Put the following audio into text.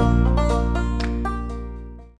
you